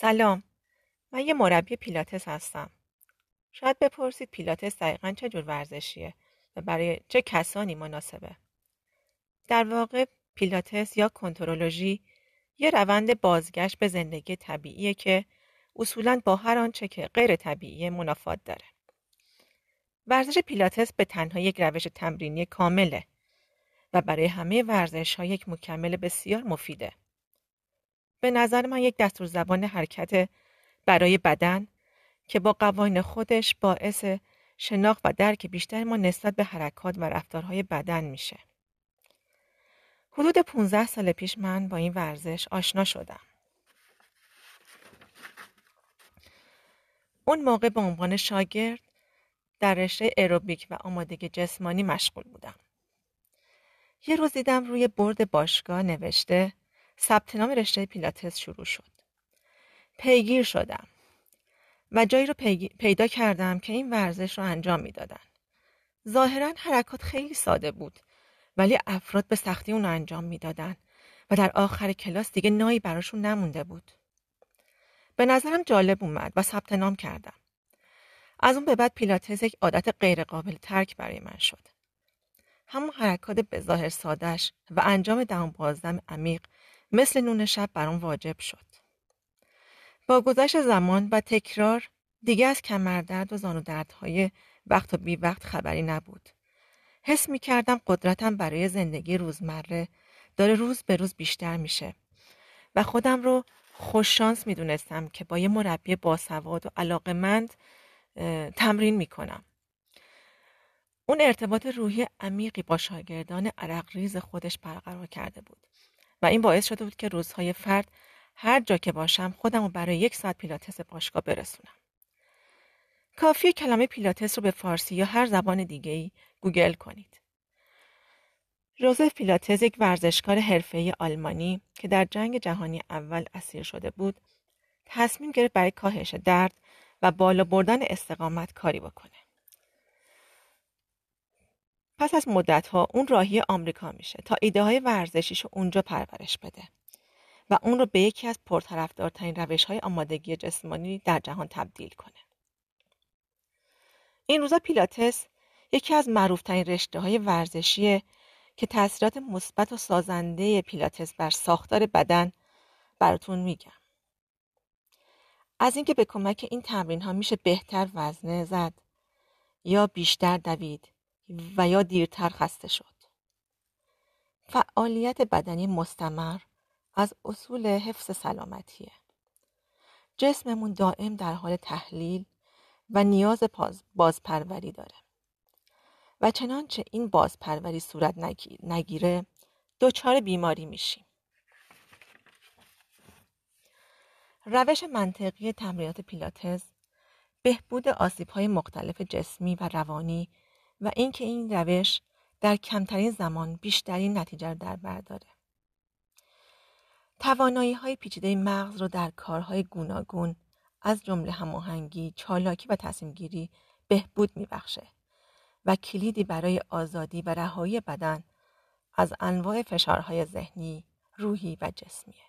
سلام. من یه مربی پیلاتس هستم. شاید بپرسید پیلاتس دقیقا چه جور ورزشیه و برای چه کسانی مناسبه. در واقع پیلاتس یا کنترولوژی یه روند بازگشت به زندگی طبیعیه که اصولا با هر آنچه که غیر طبیعی منافات داره. ورزش پیلاتس به تنها یک روش تمرینی کامله و برای همه ورزش ها یک مکمل بسیار مفیده. به نظر من یک دستور زبان حرکت برای بدن که با قوانین خودش باعث شناخت و درک بیشتر ما نسبت به حرکات و رفتارهای بدن میشه. حدود 15 سال پیش من با این ورزش آشنا شدم. اون موقع به عنوان شاگرد در رشته اروبیک و آمادگی جسمانی مشغول بودم. یه روز دیدم روی برد باشگاه نوشته ثبت نام رشته پیلاتس شروع شد. پیگیر شدم و جایی رو پیدا کردم که این ورزش رو انجام می‌دادن. ظاهرا حرکات خیلی ساده بود ولی افراد به سختی اون رو انجام می‌دادن و در آخر کلاس دیگه نایی براشون نمونده بود. به نظرم جالب اومد و ثبت نام کردم. از اون به بعد پیلاتس یک عادت غیرقابل ترک برای من شد. همون حرکات به ظاهر سادش و انجام دم بازدم عمیق مثل نون شب برام واجب شد. با گذشت زمان و تکرار دیگه از کمردرد و زانو دردهای وقت و بی وقت خبری نبود. حس می کردم قدرتم برای زندگی روزمره داره روز به روز بیشتر میشه و خودم رو خوششانس می دونستم که با یه مربی باسواد و علاقمند تمرین می کنم. اون ارتباط روحی عمیقی با شاگردان عرق ریز خودش برقرار کرده بود و این باعث شده بود که روزهای فرد هر جا که باشم خودم رو برای یک ساعت پیلاتس باشگاه برسونم. کافیه کلمه پیلاتس رو به فارسی یا هر زبان دیگه ای گوگل کنید. ژوزف پیلاتس یک ورزشکار حرفه‌ای آلمانی که در جنگ جهانی اول اسیر شده بود، تصمیم گرفت برای کاهش درد و بالا بردن استقامت کاری بکنه. پس از مدت ها اون راهی آمریکا میشه تا ایده های ورزشیش اونجا پرورش بده. و اون رو به یکی از پرطرفدارترین روش های آمادگی جسمانی در جهان تبدیل کنه. این روزا پیلاتس یکی از معروفترین رشته های ورزشیه که تاثیرات مثبت و سازنده پیلاتس بر ساختار بدن براتون میگم. از اینکه به کمک این تمرین ها میشه بهتر وزنه زد یا بیشتر دوید و یا دیرتر خسته شد. فعالیت بدنی مستمر از اصول حفظ سلامتیه. جسممون دائم در حال تحلیل و نیاز بازپروری داره. و چنانچه این بازپروری صورت نگیره دچار بیماری میشیم. روش منطقی تمرینات پیلاتز بهبود آسیب های مختلف جسمی و روانی و اینکه این روش در کمترین زمان بیشترین نتیجه در بر داره. توانایی های پیچیده مغز رو در کارهای گوناگون از جمله هماهنگی، چالاکی و تصمیمگیری بهبود میبخشه و کلیدی برای آزادی و رهایی بدن از انواع فشارهای ذهنی، روحی و جسمیه.